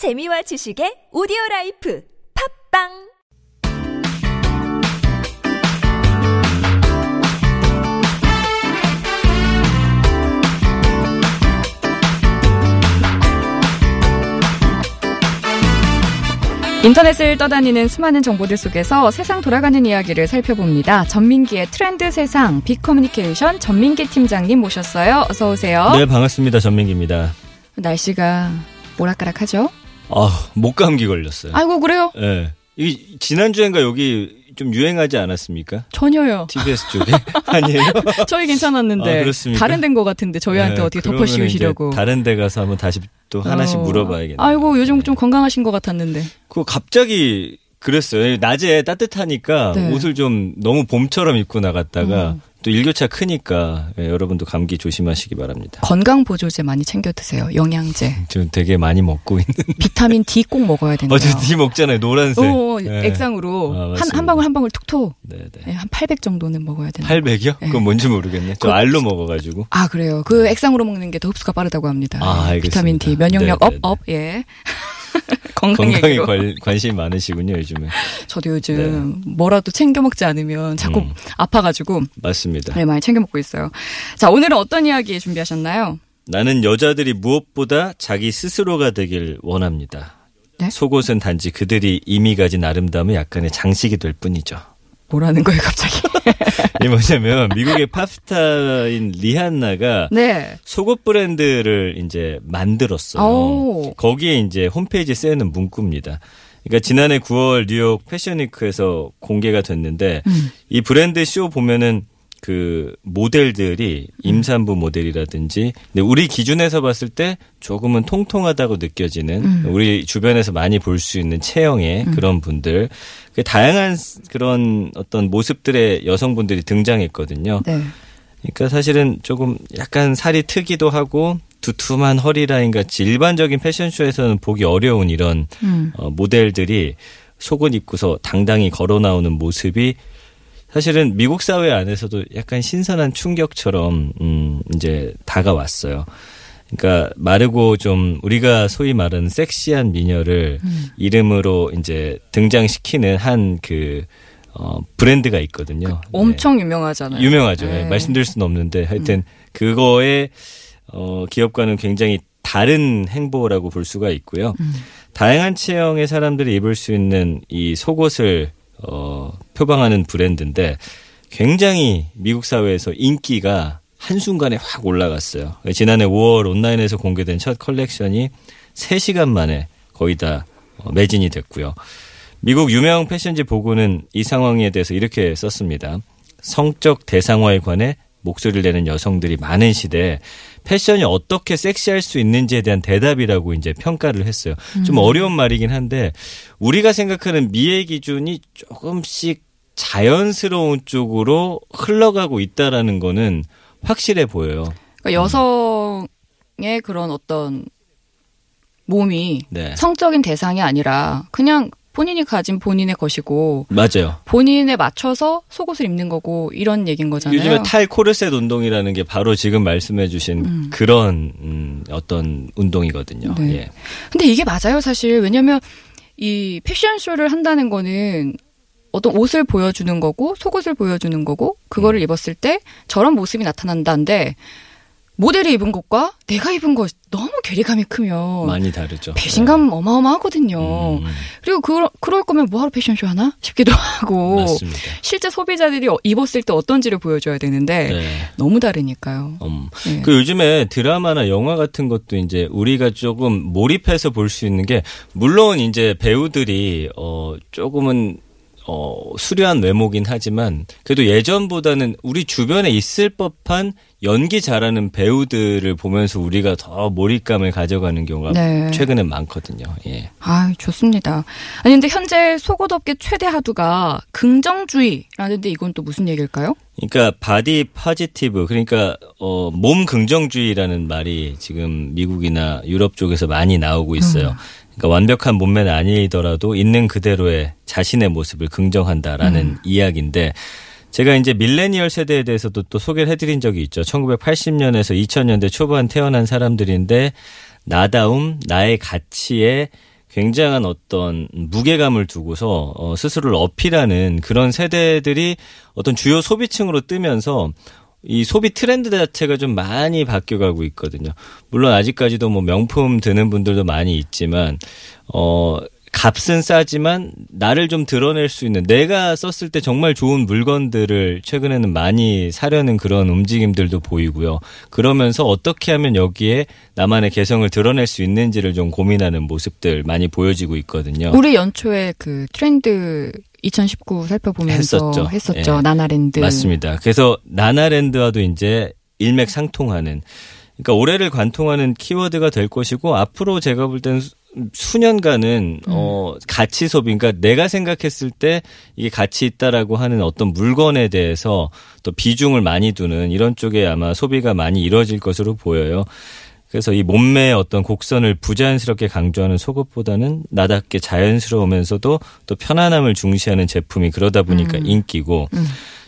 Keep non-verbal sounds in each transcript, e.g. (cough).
재미와 지식의 오디오 라이프 팟빵 인터넷을 떠다니는 수많은 정보들 속에서 세상 돌아가는 이야기를 살펴봅니다. 전민기의 트렌드 세상 빅커뮤니케이션 전민기 팀장님 모셨어요. 어서 오세요. 네, 반갑습니다. 전민기입니다. 날씨가 오락가락하죠? 아, 목 감기 걸렸어요. 아이고 그래요? 예. 네. 이 지난주엔가 여기 좀 유행하지 않았습니까? 전혀요. TBS 쪽에 (laughs) 아니에요? (laughs) 저희 괜찮았는데 아? 다른 데인 것 같은데 저희한테 네, 어떻게 그러면은 덮어 씌우시려고? 이제 다른 데 가서 한번 다시 또 하나씩 어, 물어봐야겠네요. 아이고 요즘 좀 건강하신 것 같았는데. 그 갑자기 그랬어요. 낮에 따뜻하니까 네. 옷을 좀 너무 봄처럼 입고 나갔다가 음. 또 일교차 크니까 예, 여러분도 감기 조심하시기 바랍니다. 건강 보조제 많이 챙겨 드세요. 영양제, (laughs) 좀 되게 많이 먹고 있는. 비타민 D 꼭 먹어야 (laughs) 된대요. 어제 니 먹잖아요. 노란색. 오, 예. 액상으로 아, 한. 한 방울 한 방울 톡톡 네, 네. 네, 한800 정도는 먹어야 된다. 800이요? 네. 그건 뭔지 모르겠네. 저 그- 알로 먹어 가지고. 아 그래요. 그 액상으로 먹는 게 더 흡수가 빠르다고 합니다. 아, 알겠습니다. 비타민 D 면역력 네, 네, 업업 예. 건강 (laughs) 건강에. 관, 관심이 많으시군요, 요즘에. 저도 요즘 뭐라도 챙겨 먹지 않으면 자꾸 네. 음. 아파가지고 맞습니다. 네, 많이 챙겨 먹고 있어요. 자 오늘은 어떤 이야기 준비하셨나요? 나는 여자들이 무엇보다 자기 스스로가 되길 원합니다. 네? 속옷은 단지 그들이 이미 가진 아름다움의 약간의 장식이 될 뿐이죠. 뭐라는 거예요 갑자기? (laughs) 이게 뭐냐면 미국의 팝스타인 리한나가 네. 속옷 브랜드를 이제 만들었어요. 오. 거기에 이제 홈페이지에 쓰여있는 문구입니다. 그러니까 지난해 9월 뉴욕 패션위크에서 공개가 됐는데 음. 이 브랜드 쇼 보면은 그 모델들이 임산부 모델이라든지 근데 우리 기준에서 봤을 때 조금은 통통하다고 느껴지는 음. 우리 주변에서 많이 볼 수 있는 체형의 그런 분들 그 다양한 그런 어떤 모습들의 여성분들이 등장했거든요. 네. 그러니까 사실은 조금 약간 살이 트기도 하고 두툼한 허리 라인 같이 일반적인 패션쇼에서는 보기 어려운 이런 음. 어, 모델들이 속옷 입고서 당당히 걸어 나오는 모습이 사실은 미국 사회 안에서도 약간 신선한 충격처럼 음 이제 다가왔어요. 그러니까 마르고 좀 우리가 소위 말하는 섹시한 미녀를 이름으로 이제 등장시키는 한그 어, 브랜드가 있거든요. 네. 엄청 유명하잖아요. 유명하죠. 네. 예, 말씀드릴 수는 없는데 하여튼 그거에 어 기업과는 굉장히 다른 행보라고 볼 수가 있고요. 음. 다양한 체형의 사람들이 입을 수 있는 이 속옷을 어 표방하는 브랜드인데 굉장히 미국 사회에서 인기가 한순간에 확 올라갔어요. 지난해 5월 온라인에서 공개된 첫 컬렉션이 3시간 만에 거의 다 어, 매진이 됐고요. 미국 유명 패션지 보그는 이 상황에 대해서 이렇게 썼습니다. 성적 대상화에 관해 목소리를 내는 여성들이 많은 시대에 패션이 어떻게 섹시할 수 있는지에 대한 대답이라고 이제 평가를 했어요. 좀 어려운 말이긴 한데 우리가 생각하는 미의 기준이 조금씩 자연스러운 쪽으로 흘러가고 있다라는 거는 확실해 보여요. 그러니까 여성의 그런 어떤 몸이 네. 성적인 대상이 아니라 그냥 본인이 가진 본인의 것이고 맞아요. 본인에 맞춰서 속옷을 입는 거고 이런 얘기인 거잖아요. 요즘에 탈 코르셋 운동이라는 게 바로 지금 말씀해주신 그런 음, 어떤 운동이거든요. 네. 예. 근데 이게 맞아요, 사실. 왜냐면 이 패션쇼를 한다는 거는 어떤 옷을 보여주는 거고 속옷을 보여주는 거고 그거를 입었을 때 저런 모습이 나타난다는데 모델이 입은 것과 내가 입은 것 너무 괴리감이 크면 많이 다르죠. 배신감 어마어마하거든요. 음, 그리고 그, 그럴 거면 뭐하러 패션쇼 하나 싶기도 하고 맞습니다. 실제 소비자들이 어- 입었을 때 어떤지를 보여줘야 되는데 네. 너무 다르니까요. 음. 네. 그 요즘에 드라마나 영화 같은 것도 이제 우리가 조금 몰입해서 볼 수 있는 게 물론 이제 배우들이 어 조금은 어 수려한 외모긴 하지만 그래도 예전보다는 우리 주변에 있을 법한 연기 잘하는 배우들을 보면서 우리가 더 몰입감을 가져가는 경우가 네. 최근에 많거든요. 예. 아, 좋습니다. 아니 근데 현재 속옷업계 최대 하두가 긍정주의라는데 이건 또 무슨 얘기일까요? 그러니까 body positive 그러니까 어, 몸 긍정주의라는 말이 지금 미국이나 유럽 쪽에서 많이 나오고 있어요. 그러니까 완벽한 몸매는 아니더라도 있는 그대로의 자신의 모습을 긍정한다라는 이야기인데 제가 이제 밀레니얼 세대에 대해서도 또 소개를 해드린 적이 있죠. 1980년에서 2000년대 초반 태어난 사람들인데 나다움, 나의 가치에 굉장한 어떤 무게감을 두고서 어, 스스로를 어필하는 그런 세대들이 어떤 주요 소비층으로 뜨면서 이 소비 트렌드 자체가 좀 많이 바뀌어가고 있거든요. 물론 아직까지도 뭐 명품 드는 분들도 많이 있지만 어 값은 싸지만 나를 좀 드러낼 수 있는 내가 썼을 때 정말 좋은 물건들을 최근에는 많이 사려는 그런 움직임들도 보이고요. 그러면서 어떻게 하면 여기에 나만의 개성을 드러낼 수 있는지를 좀 고민하는 모습들 많이 보여지고 있거든요. 우리 연초에 그 트렌드 2019 살펴보면서 했었죠. 했었죠. 예. 나나랜드. 맞습니다. 그래서 나나랜드와도 이제 일맥상통하는 그러니까 올해를 관통하는 키워드가 될 것이고 앞으로 제가 볼 때는 수- 수년간은 어 가치 소비 그러니까 내가 생각했을 때 이게 가치 있다라고 하는 어떤 물건에 대해서 또 비중을 많이 두는 이런 쪽에 아마 소비가 많이 이루어질 것으로 보여요. 그래서 이 몸매의 어떤 곡선을 부자연스럽게 강조하는 속옷보다는 나답게 자연스러우면서도 또 편안함을 중시하는 제품이 그러다 보니까 인기고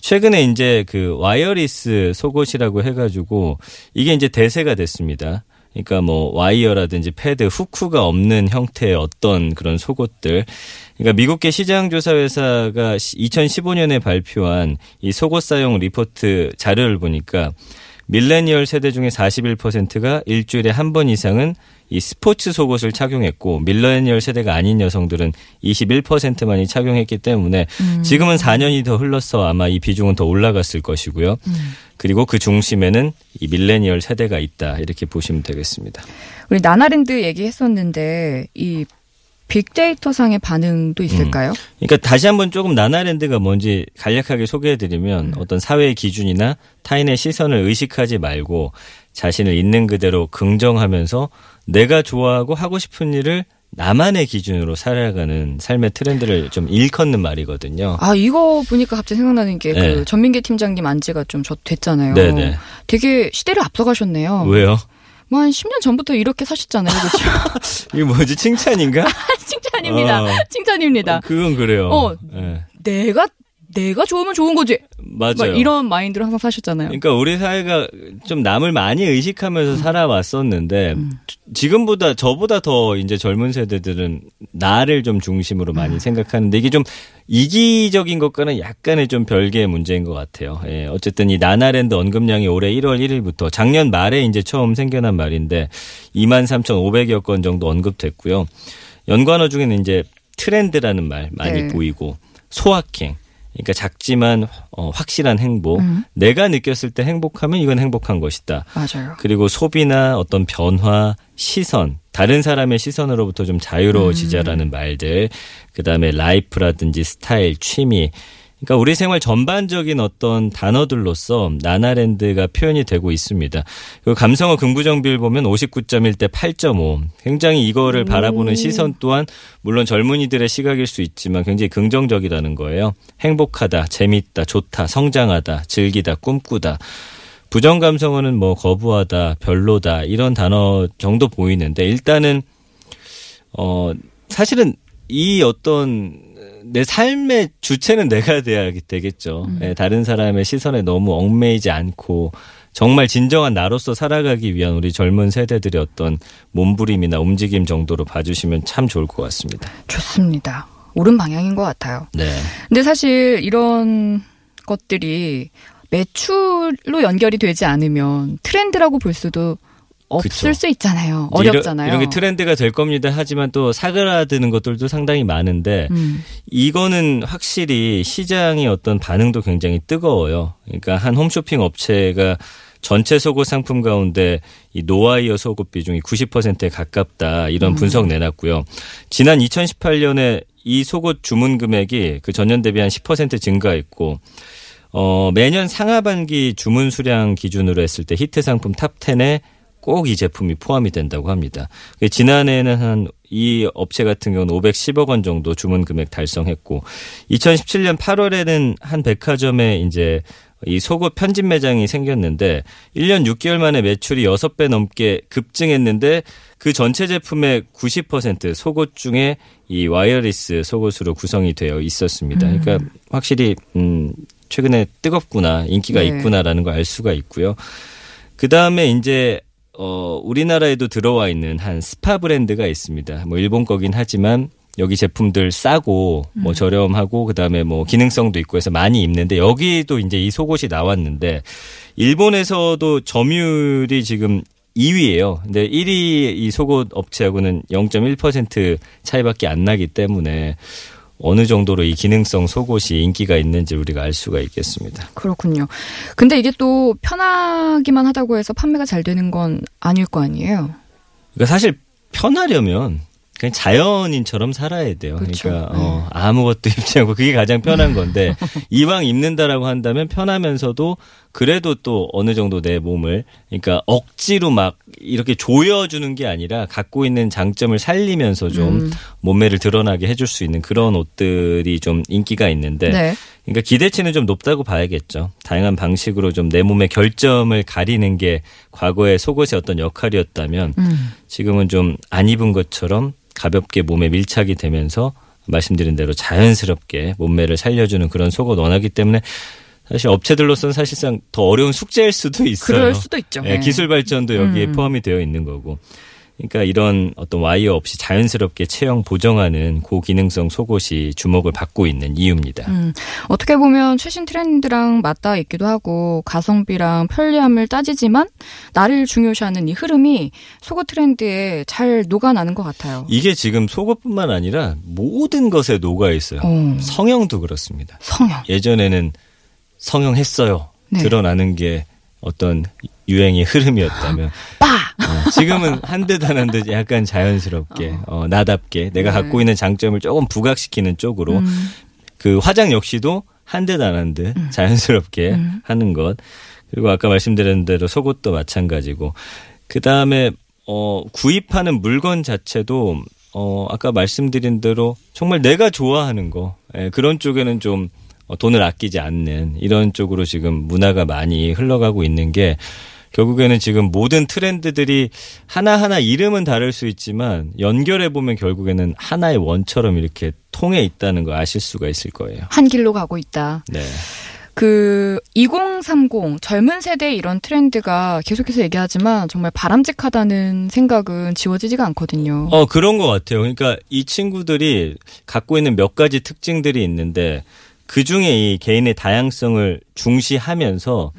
최근에 이제 그 wireless 속옷이라고 해가지고 이게 이제 대세가 됐습니다. 그러니까 뭐 와이어라든지 패드, 후크가 없는 형태의 어떤 그런 속옷들. 그러니까 미국계 시장조사회사가 2015년에 발표한 이 속옷 사용 리포트 자료를 보니까 밀레니얼 세대 중에 41%가 일주일에 한 번 이상은 이 스포츠 속옷을 착용했고 밀레니얼 세대가 아닌 여성들은 21%만이 착용했기 때문에 지금은 4년이 더 흘러서 아마 이 비중은 더 올라갔을 것이고요. 그리고 그 중심에는 이 밀레니얼 세대가 있다 이렇게 보시면 되겠습니다. 우리 나나랜드 얘기했었는데 이 빅데이터 상의 반응도 있을까요? 그러니까 다시 한번 조금 나나랜드가 뭔지 간략하게 소개해드리면 어떤 사회의 기준이나 타인의 시선을 의식하지 말고 자신을 있는 그대로 긍정하면서 내가 좋아하고 하고 싶은 일을 나만의 기준으로 살아가는 삶의 트렌드를 좀 일컫는 말이거든요. 아 이거 보니까 갑자기 생각나는 게그 네. 전민기 팀장님 안지가 좀 저 됐잖아요. 네네. 되게 시대를 앞서가셨네요. 왜요? 뭐 한 10년 전부터 이렇게 사셨잖아요. 그렇죠? (laughs) 이게 뭐지 칭찬인가? (laughs) 칭찬입니다. 어. 칭찬입니다. 그건 그래요. 어. 예. 내가 내가 좋으면 좋은 거지. 막 맞아요. 이런 마인드로 항상 사셨잖아요. 그러니까 우리 사회가 좀 남을 많이 의식하면서 살아왔었는데 지금보다 저보다 더 이제 젊은 세대들은 나를 좀 중심으로 많이 생각하는데 이게 좀 이기적인 것과는 약간의 좀 별개의 문제인 것 같아요. 예, 어쨌든 이 나나랜드 언급량이 올해 1월 1일부터 작년 말에 이제 처음 생겨난 말인데 23,500여 건 정도 언급됐고요. 연관어 중에는 이제 트렌드라는 말 많이 네. 보이고 소확행 그러니까 작지만 어, 확실한 행복. 음. 내가 느꼈을 때 행복하면 이건 행복한 것이다. 맞아요. 그리고 소비나 어떤 변화, 시선, 다른 사람의 시선으로부터 좀 자유로워지자라는 말들. 그 다음에 라이프라든지 스타일, 취미. 그러니까 우리 생활 전반적인 어떤 단어들로서 나나랜드가 표현이 되고 있습니다. 그 감성어 긍부정 비율 보면 59.1 대 8.5. 굉장히 이거를 바라보는 시선 또한 물론 젊은이들의 시각일 수 있지만 굉장히 긍정적이라는 거예요. 행복하다, 재밌다, 좋다, 성장하다, 즐기다, 꿈꾸다. 부정 감성어는 뭐 거부하다, 별로다 이런 단어 정도 보이는데 일단은 어 사실은 이 어떤 내 삶의 주체는 내가 돼야 되겠죠. 예, 다른 사람의 시선에 너무 얽매이지 않고 정말 진정한 나로서 살아가기 위한 우리 젊은 세대들의 어떤 몸부림이나 움직임 정도로 봐주시면 참 좋을 것 같습니다. 좋습니다. 옳은 방향인 것 같아요. 네. 근데 사실 이런 것들이 매출로 연결이 되지 않으면 트렌드라고 볼 수도 없을 그쵸. 수 있잖아요. 이런- 어렵잖아요. 이런 게 트렌드가 될 겁니다. 하지만 또 사그라드는 것들도 상당히 많은데 음. 이거는 확실히 시장의 어떤 반응도 굉장히 뜨거워요. 그러니까 한 홈쇼핑 업체가 전체 속옷 상품 가운데 이 노와이어 속옷 비중이 90%에 가깝다 이런 분석 내놨고요. 지난 2018년에 이 속옷 주문 금액이 그 전년 대비 한 10% 증가했고 어, 매년 상하반기 주문 수량 기준으로 했을 때 히트 상품 탑 10에 꼭 이 제품이 포함이 된다고 합니다. 그 지난해에는 한 이 업체 같은 경우는 510억 원 정도 주문 금액 달성했고 2017년 8월에는 한 백화점에 이제 이 속옷 편집 매장이 생겼는데 1년 6개월 만에 매출이 6배 넘게 급증했는데 그 전체 제품의 90% 속옷 중에 이 wireless 속옷으로 구성이 되어 있었습니다. 그러니까 확실히 음 최근에 뜨겁구나 인기가 네. 있구나라는 걸 알 수가 있고요. 그 다음에 이제 어, 우리나라에도 들어와 있는 한 스파 브랜드가 있습니다. 뭐 일본 거긴 하지만 여기 제품들 싸고 뭐 저렴하고 그다음에 뭐 기능성도 있고 해서 많이 입는데 여기도 이제 이 속옷이 나왔는데 일본에서도 점유율이 지금 2위예요. 근데 1위 이 속옷 업체하고는 0.1% 차이밖에 안 나기 때문에 어느 정도로 이 기능성 속옷이 인기가 있는지 우리가 알 수가 있겠습니다. 그렇군요. 근데 이게 또 편하기만 하다고 해서 판매가 잘 되는 건 아닐 거 아니에요. 그러니까 사실 편하려면 그냥 자연인처럼 살아야 돼요. 그쵸. 그러니까 어, 아무것도 (laughs) 입지 않고 그게 가장 편한 건데 (laughs) 이왕 입는다라고 한다면 편하면서도 그래도 또 어느 정도 내 몸을 그러니까 억지로 막 이렇게 조여주는 게 아니라 갖고 있는 장점을 살리면서 좀 음. 몸매를 드러나게 해줄 수 있는 그런 옷들이 좀 인기가 있는데 네. 그러니까 기대치는 좀 높다고 봐야겠죠. 다양한 방식으로 좀 내 몸의 결점을 가리는 게 과거의 속옷의 어떤 역할이었다면 음. 지금은 좀 안 입은 것처럼 가볍게 몸에 밀착이 되면서 말씀드린 대로 자연스럽게 몸매를 살려주는 그런 속옷 원하기 때문에 사실 업체들로서는 사실상 더 어려운 숙제일 수도 있어요. 그럴 수도 있죠. 예, 네. 기술 발전도 여기에 음. 포함이 되어 있는 거고. 그러니까 이런 어떤 와이어 없이 자연스럽게 체형 보정하는 고기능성 속옷이 주목을 받고 있는 이유입니다. 음, 어떻게 보면 최신 트렌드랑 맞닿아 있기도 하고 가성비랑 편리함을 따지지만 나를 중요시하는 이 흐름이 속옷 트렌드에 잘 녹아나는 것 같아요. 이게 지금 속옷뿐만 아니라 모든 것에 녹아 있어요. 어, 성형도 그렇습니다. 성형. 예전에는 성형했어요. 네. 드러나는 게 어떤 유행의 흐름이었다면 (gasps) 빠! 어, 지금은 한 듯 안 한 듯 약간 자연스럽게 어, 나답게 내가 네. 갖고 있는 장점을 조금 부각시키는 쪽으로 음, 그 화장 역시도 한 듯 안 한 듯 자연스럽게 음. 하는 것 그리고 아까 말씀드린 대로 속옷도 마찬가지고 그 다음에 어 구입하는 물건 자체도 어 아까 말씀드린 대로 정말 내가 좋아하는 거 예, 그런 쪽에는 좀 어, 돈을 아끼지 않는 이런 쪽으로 지금 문화가 많이 흘러가고 있는 게 결국에는 지금 모든 트렌드들이 하나하나 이름은 다를 수 있지만 연결해 보면 결국에는 하나의 원처럼 이렇게 통해 있다는 거 아실 수가 있을 거예요. 한 길로 가고 있다. 네. 그 2030 젊은 세대의 이런 트렌드가 계속해서 얘기하지만 정말 바람직하다는 생각은 지워지지가 않거든요. 어, 그런 것 같아요. 그러니까 이 친구들이 갖고 있는 몇 가지 특징들이 있는데 그 중에 이 개인의 다양성을 중시하면서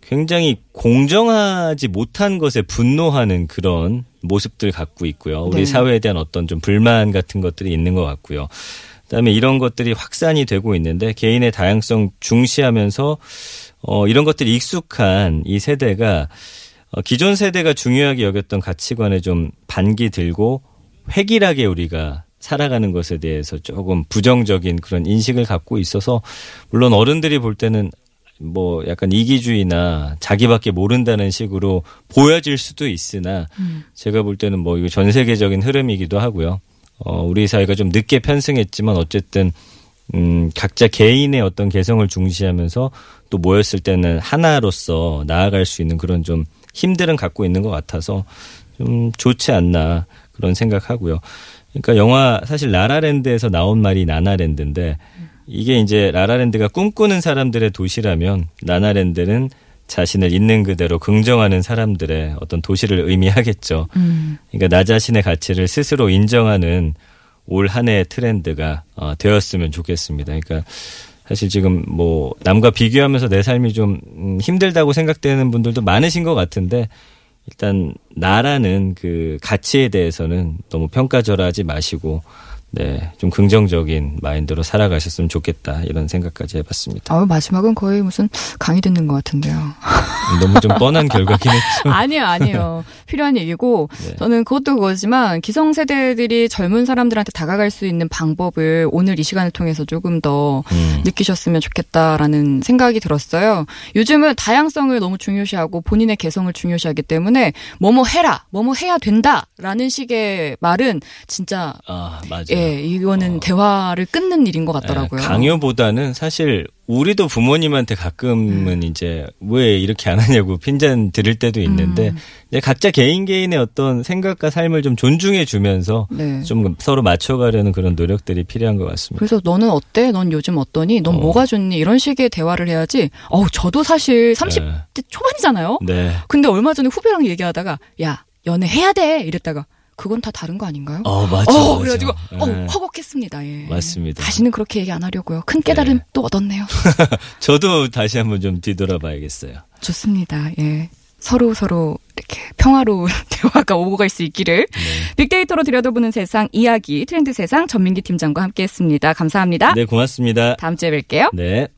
굉장히 공정하지 못한 것에 분노하는 그런 모습들 갖고 있고요. 우리 네. 사회에 대한 어떤 좀 불만 같은 것들이 있는 것 같고요. 그다음에 이런 것들이 확산이 되고 있는데 개인의 다양성 중시하면서 어 이런 것들이 익숙한 이 세대가 어, 기존 세대가 중요하게 여겼던 가치관에 좀 반기 들고 획일하게 우리가 살아가는 것에 대해서 조금 부정적인 그런 인식을 갖고 있어서 물론 어른들이 볼 때는 뭐 약간 이기주의나 자기밖에 모른다는 식으로 보여질 수도 있으나 제가 볼 때는 뭐 이거 전 세계적인 흐름이기도 하고요. 어, 우리 사회가 좀 늦게 편승했지만 어쨌든 음, 각자 개인의 어떤 개성을 중시하면서 또 모였을 때는 하나로서 나아갈 수 있는 그런 좀 힘들은 갖고 있는 것 같아서 좀 좋지 않나 그런 생각하고요. 그러니까 영화 사실 라라랜드에서 나온 말이 나나랜드인데 이게 이제 라라랜드가 꿈꾸는 사람들의 도시라면 나나랜드는 자신을 있는 그대로 긍정하는 사람들의 어떤 도시를 의미하겠죠. 음. 그러니까 나 자신의 가치를 스스로 인정하는 올 한 해의 트렌드가 어, 되었으면 좋겠습니다. 그러니까 사실 지금 뭐 남과 비교하면서 내 삶이 좀 음, 힘들다고 생각되는 분들도 많으신 것 같은데 일단 나라는 그 가치에 대해서는 너무 평가절하지 마시고 네, 좀 긍정적인 마인드로 살아가셨으면 좋겠다 이런 생각까지 해봤습니다. 아 마지막은 거의 무슨 강의 듣는 것 같은데요. 너무 좀 뻔한 (laughs) 결과긴 했죠. 아니요, 아니요. 필요한 얘기고 네. 저는 그것도 그거지만 기성 세대들이 젊은 사람들한테 다가갈 수 있는 방법을 오늘 이 시간을 통해서 조금 더 음. 느끼셨으면 좋겠다라는 생각이 들었어요. 요즘은 다양성을 너무 중요시하고 본인의 개성을 중요시하기 때문에 뭐뭐 해라, 뭐뭐 해야 된다라는 식의 말은 진짜 아 맞아요. 예, 이거는 어. 대화를 끊는 일인 것 같더라고요. 네, 강요보다는 사실 우리도 부모님한테 가끔은 이제 왜 이렇게 안 하냐고 핀잔 들을 때도 있는데 음. 이제 각자 개인 개인의 어떤 생각과 삶을 좀 존중해 주면서 네. 좀 서로 맞춰가려는 그런 노력들이 필요한 것 같습니다. 그래서 너는 어때? 넌 요즘 어떠니? 넌 어. 뭐가 좋니? 이런 식의 대화를 해야지. 어우, 저도 사실 30대 네. 초반이잖아요. 네. 근데 얼마 전에 후배랑 얘기하다가 야, 연애 해야 돼. 이랬다가 그건 다 다른 거 아닌가요? 어 맞아. 어, 맞아. 그래가지고 어, 네. 허걱했습니다. 예. 맞습니다. 다시는 그렇게 얘기 안 하려고요. 큰 깨달음 네. 또 얻었네요. (laughs) 저도 다시 한번 좀 뒤돌아봐야겠어요. 좋습니다. 예. 서로 서로 이렇게 평화로운 (laughs) 대화가 오고 갈 수 있기를 네. 빅데이터로 들여다보는 세상 이야기 트렌드 세상 전민기 팀장과 함께했습니다. 감사합니다. 네, 고맙습니다. 다음 주에 뵐게요. 네.